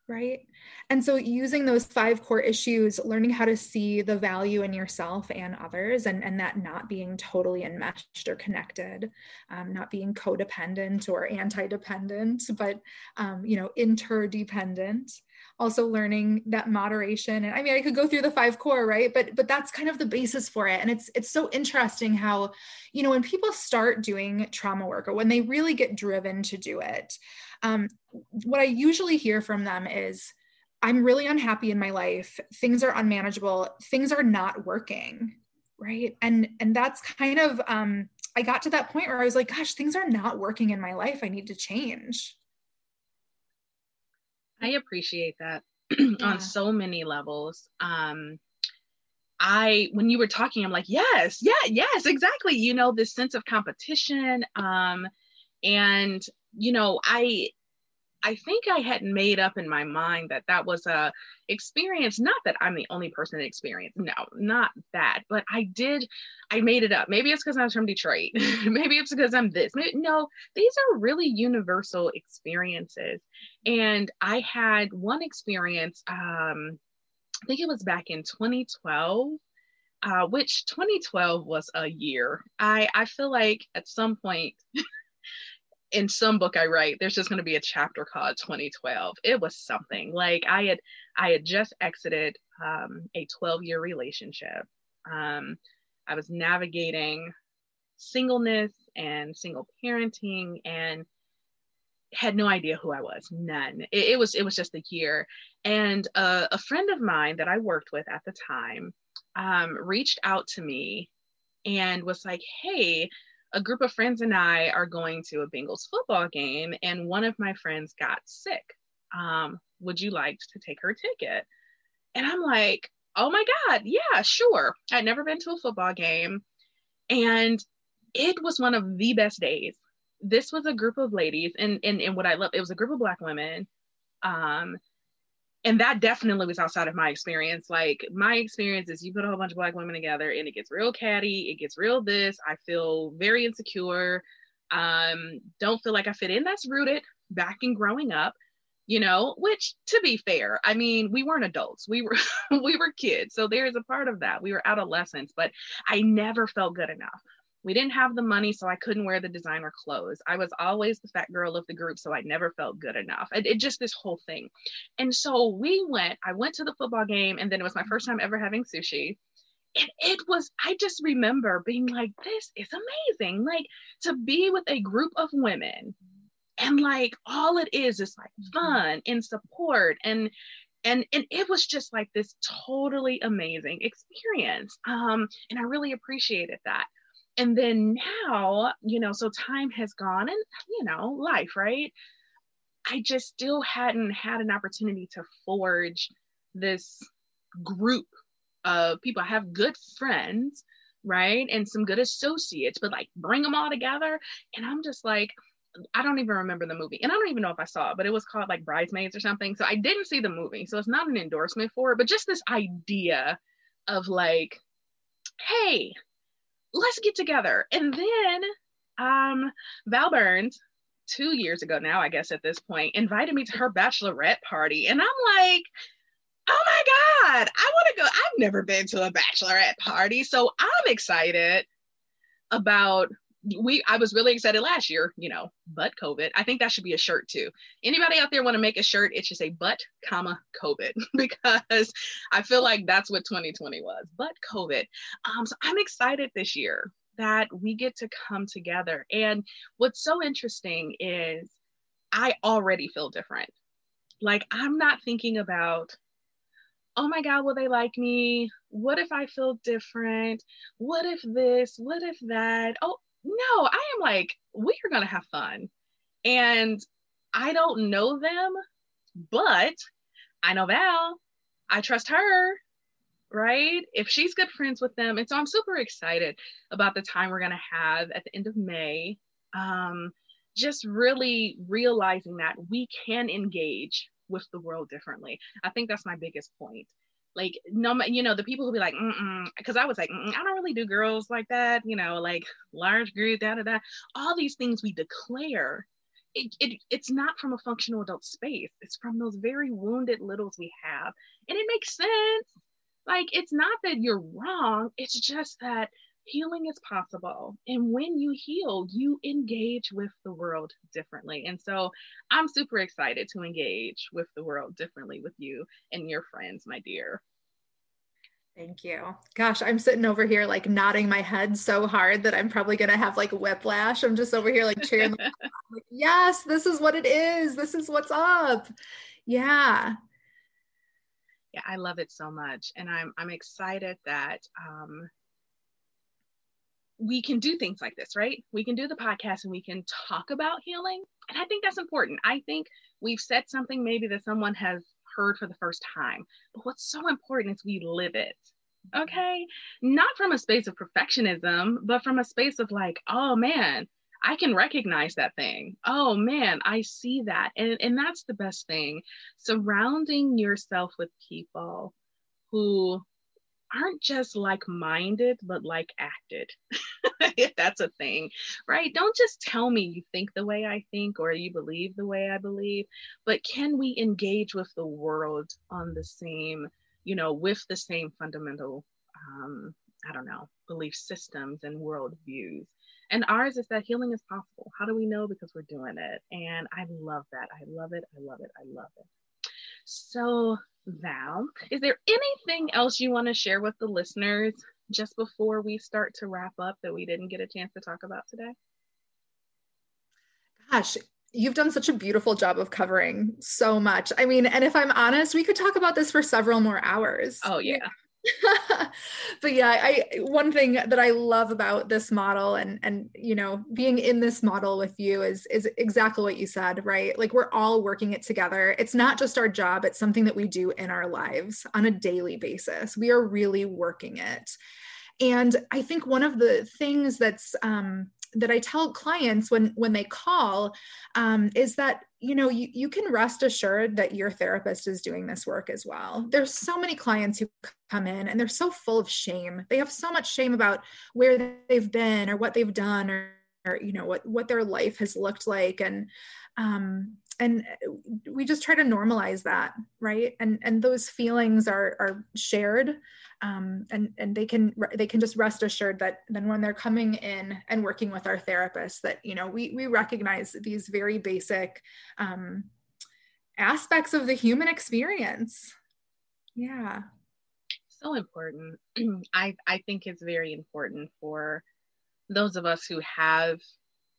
right? And so using those five core issues learning how to see the value in yourself and others and and that not being totally enmeshed or connected um, not being codependent or anti-dependent but um, you know interdependent also learning that moderation. And i mean i could go through the five core right? But but that's kind of the basis for it. And it's it's so interesting how you know when people start doing trauma work or when they really get driven to do it um, what i usually hear from them is i'm really unhappy in my life. Things are unmanageable. Things are not working. Right? And and that's kind of um i got to that point where i was like gosh things are not working in my life. I need to change I appreciate that <clears throat> on so many levels. Um, I, when you were talking, I'm like, yes, yeah, yes, exactly. You know, this sense of competition. Um, and, you know, I, I think I had made up in my mind that that was a experience. Not that I'm the only person that experienced. No, not that. But I did. I made it up. Maybe it's because I was from Detroit. <laughs> Maybe it's because I'm this. Maybe, no, these are really universal experiences. And I had one experience. Um, I think it was back in 2012. Uh, which 2012 was a year. I I feel like at some point <laughs> in some book I write, there's just going to be a chapter called 2012. It was something like I had I had just exited um, a 12 year relationship. Um, I was navigating singleness and single parenting and had no idea who I was. None. It, it was it was just a year. And uh, a friend of mine that I worked with at the time um, reached out to me and was like, "Hey." A group of friends and I are going to a Bengals football game, and one of my friends got sick. Um, would you like to take her ticket? And I'm like, oh my God, yeah, sure. I'd never been to a football game. And it was one of the best days. This was a group of ladies, and, and, and what I love, it was a group of Black women. Um, and that definitely was outside of my experience. Like my experience is you put a whole bunch of black women together and it gets real catty, it gets real this. I feel very insecure. Um, don't feel like I fit in. That's rooted back in growing up, you know, which to be fair, I mean, we weren't adults. We were <laughs> we were kids. So there's a part of that. We were adolescents, but I never felt good enough. We didn't have the money, so I couldn't wear the designer clothes. I was always the fat girl of the group, so I never felt good enough. It, it just this whole thing. And so we went, I went to the football game, and then it was my first time ever having sushi. And it was, I just remember being like, this is amazing. Like to be with a group of women and like all it is is like fun and support and and and it was just like this totally amazing experience um and i really appreciated that and then now you know so time has gone and you know life right? I just still hadn't had an opportunity to forge this group of people. I have good friends right? And some good associates but like bring them all together. And i'm just like I don't even remember the movie, and I don't even know if I saw it, but it was called like Bridesmaids or something. So I didn't see the movie, so it's not an endorsement for it, but just this idea of like, hey, let's get together. And then um, Val Burns, two years ago now, I guess at this point, invited me to her bachelorette party, and I'm like. Oh my God, I want to go. I've never been to a bachelorette party. So I'm excited about we I was really excited last year, you know, but COVID. I think that should be a shirt too. Anybody out there want to make a shirt? It should say but comma COVID <laughs> because I feel like that's what 2020 was. But COVID. Um, so I'm excited this year that we get to come together. And what's so interesting is I already feel different. Like I'm not thinking about oh my God, will they like me? What if I feel different? What if this? What if that? Oh, no, I am like, we are going to have fun. And I don't know them, but I know Val. I trust her, right? If she's good friends with them. And so I'm super excited about the time we're going to have at the end of May. Um, just really realizing that we can engage with the world differently. I think that's my biggest point like no you know the people who be like because i was like i don't really do girls like that you know like large group da da da. All these things we declare it, it it's not from a functional adult space. It's from those very wounded littles we have. And it makes sense. Like it's not that you're wrong. It's just that healing is possible. And when you heal, you engage with the world differently. And so I'm super excited to engage with the world differently with you and your friends, my dear. Thank you. Gosh, I'm sitting over here like nodding my head so hard that I'm probably going to have like whiplash. I'm just over here like cheering. <laughs> like, yes, this is what it is. This is what's up. Yeah. Yeah, I love it so much. And I'm I'm excited that um we can do things like this, right? We can do the podcast and we can talk about healing. And I think that's important. I think we've said something maybe that someone has heard for the first time. But what's so important is we live it. Mm-hmm. Okay. Not from a space of perfectionism, but from a space of like, oh man, I can recognize that thing. Oh man, I see that. And, and that's the best thing. Surrounding yourself with people who aren't just like minded, but like acted. <laughs> if that's a thing, right? Don't just tell me you think the way I think or you believe the way I believe, but can we engage with the world on the same, you know, with the same fundamental, um, I don't know, belief systems and worldviews? And ours is that healing is possible. How do we know? Because we're doing it. And I love that. I love it. I love it. I love it. So Val, is there anything else you want to share with the listeners just before we start to wrap up that we didn't get a chance to talk about today? Gosh, you've done such a beautiful job of covering so much. I mean, and if I'm honest, we could talk about this for several more hours. Oh, yeah. <laughs> but yeah, I one thing that I love about this model and and you know being in this model with you is is exactly what you said, right? Like we're all working it together. It's not just our job, it's something that we do in our lives on a daily basis. We are really working it. And I think one of the things that's um that I tell clients when when they call um, is that you know you, you can rest assured that your therapist is doing this work as well. There's so many clients who come in and they're so full of shame. They have so much shame about where they've been or what they've done or you know what what their life has looked like. And um and we just try to normalize that right? And and those feelings are are shared um, and and they can they can just rest assured that then when they're coming in and working with our therapists that you know we we recognize these very basic um, aspects of the human experience. Yeah. So important. <clears throat> I i think it's very important for those of us who have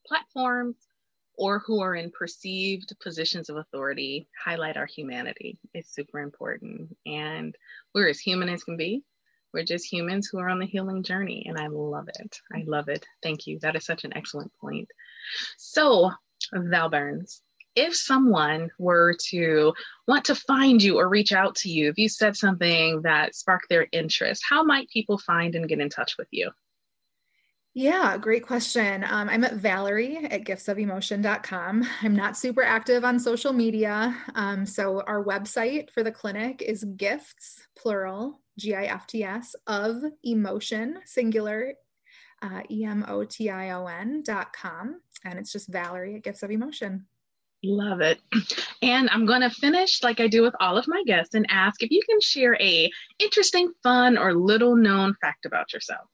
platforms or who are in perceived positions of authority highlight our humanity. It's super important. And we're as human as can be. We're just humans who are on the healing journey. And I love it. I love it. Thank you. That is such an excellent point. So, Val Burns, if someone were to want to find you or reach out to you, if you said something that sparked their interest, how might people find and get in touch with you? Yeah, great question. Um, I'm at Valerie at giftsofemotion.com. I'm not super active on social media. Um, so, our website for the clinic is gifts, plural, G I F T S, of emotion, singular, uh, E M O T I O N.com. And it's just Valerie at Gifts of Emotion. Love it. And I'm going to finish like I do with all of my guests and ask if you can share a interesting, fun, or little known fact about yourself.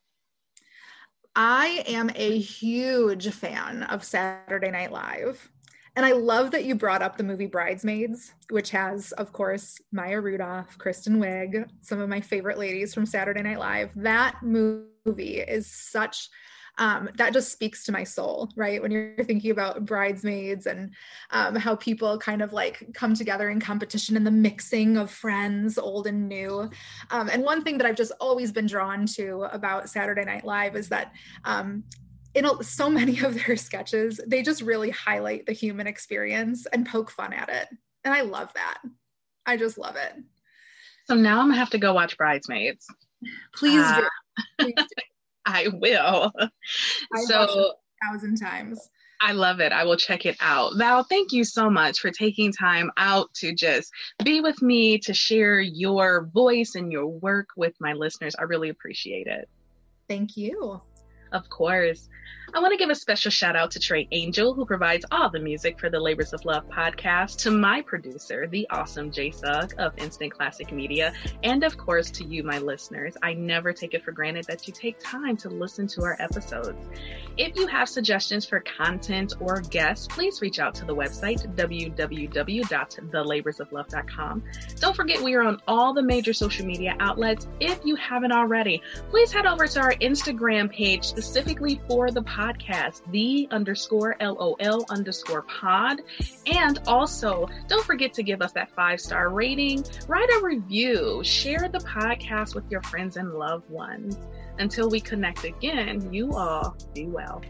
I am a huge fan of Saturday Night Live. And I love that you brought up the movie Bridesmaids, which has, of course, Maya Rudolph, Kristen Wiig, some of my favorite ladies from Saturday Night Live. That movie is such um, that just speaks to my soul, right? When you're thinking about bridesmaids and um, how people kind of like come together in competition and the mixing of friends, old and new. Um, and one thing that I've just always been drawn to about Saturday Night Live is that um, in so many of their sketches, they just really highlight the human experience and poke fun at it. And I love that. I just love it. So now I'm gonna have to go watch Bridesmaids. Please uh, do. Please do. I will. I so thousand times. I love it. I will check it out. Val, thank you so much for taking time out to just be with me to share your voice and your work with my listeners. I really appreciate it. Thank you. Of course. I want to give a special shout out to Trey Angel, who provides all the music for the Labors of Love podcast, to my producer, the awesome Jay Sugg of Instant Classic Media, and of course to you, my listeners. I never take it for granted that you take time to listen to our episodes. If you have suggestions for content or guests, please reach out to the website, www.thelaborsoflove.com. Don't forget we are on all the major social media outlets. If you haven't already, please head over to our Instagram page specifically for the podcast podcast, the underscore LOL underscore pod. And also, don't forget to give us that five star rating, write a review, share the podcast with your friends and loved ones. Until we connect again, you all be well.